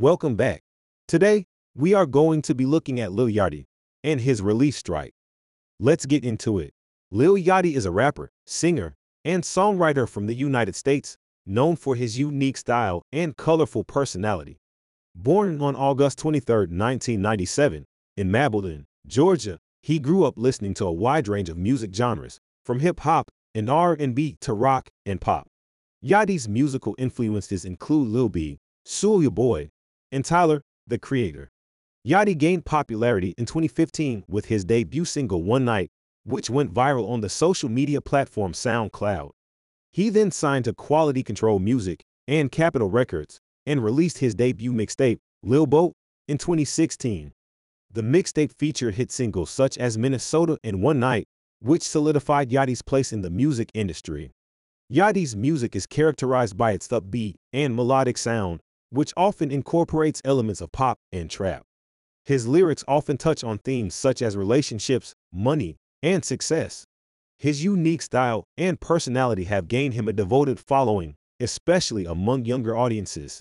Welcome back. Today, we are going to be looking at Lil Yachty and his release strike. Let's get into it. Lil Yachty is a rapper, singer, and songwriter from the United States, known for his unique style and colorful personality. Born on August 23, 1997, in Mableton, Georgia, he grew up listening to a wide range of music genres, from hip-hop and R&B to rock and pop. Yachty's musical influences include Lil B, Soulja Boy, and Tyler, the Creator. Yachty gained popularity in 2015 with his debut single One Night, which went viral on the social media platform SoundCloud. He then signed to Quality Control Music and Capitol Records and released his debut mixtape, Lil Boat, in 2016. The mixtape featured hit singles such as Minnesota and One Night, which solidified Yachty's place in the music industry. Yachty's music is characterized by its upbeat and melodic sound, which often incorporates elements of pop and trap. His lyrics often touch on themes such as relationships, money, and success. His unique style and personality have gained him a devoted following, especially among younger audiences.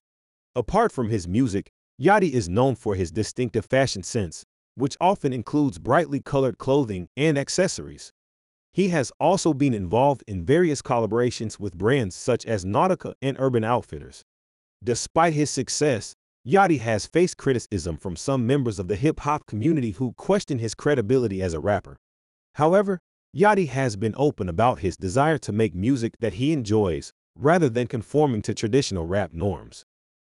Apart from his music, Yachty is known for his distinctive fashion sense, which often includes brightly colored clothing and accessories. He has also been involved in various collaborations with brands such as Nautica and Urban Outfitters. Despite his success, Yachty has faced criticism from some members of the hip hop community who question his credibility as a rapper. However, Yachty has been open about his desire to make music that he enjoys rather than conforming to traditional rap norms.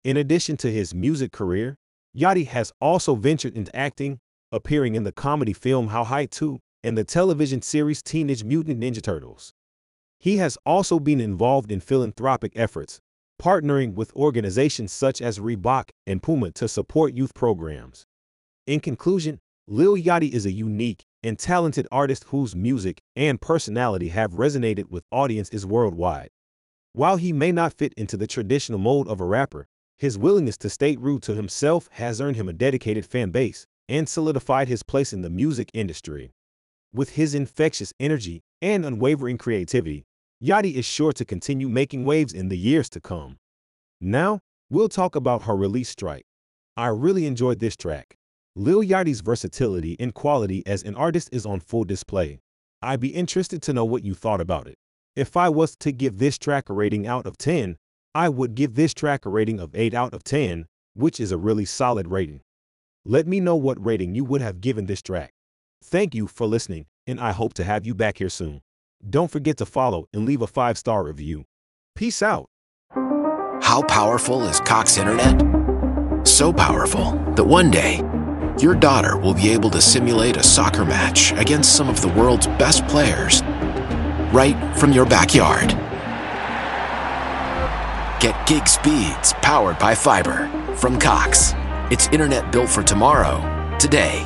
In addition to his music career, Yachty has also ventured into acting, appearing in the comedy film How High 2 and the television series Teenage Mutant Ninja Turtles. He has also been involved in philanthropic efforts, partnering with organizations such as Reebok and Puma to support youth programs. In conclusion, Lil Yachty is a unique and talented artist whose music and personality have resonated with audiences worldwide. While he may not fit into the traditional mold of a rapper, his willingness to stay rude to himself has earned him a dedicated fan base and solidified his place in the music industry. With his infectious energy and unwavering creativity, Yachty is sure to continue making waves in the years to come. Now, we'll talk about her release strike. I really enjoyed this track. Lil Yachty's versatility and quality as an artist is on full display. I'd be interested to know what you thought about it. If I was to give this track a rating out of 10, I would give this track a rating of 8 out of 10, which is a really solid rating. Let me know what rating you would have given this track. Thank you for listening, and I hope to have you back here soon. Don't forget to follow and leave a five star review. Peace out. How powerful is Cox Internet? So powerful that one day, your daughter will be able to simulate a soccer match against some of the world's best players right from your backyard. Get gig speeds powered by fiber from Cox. It's internet built for tomorrow, today.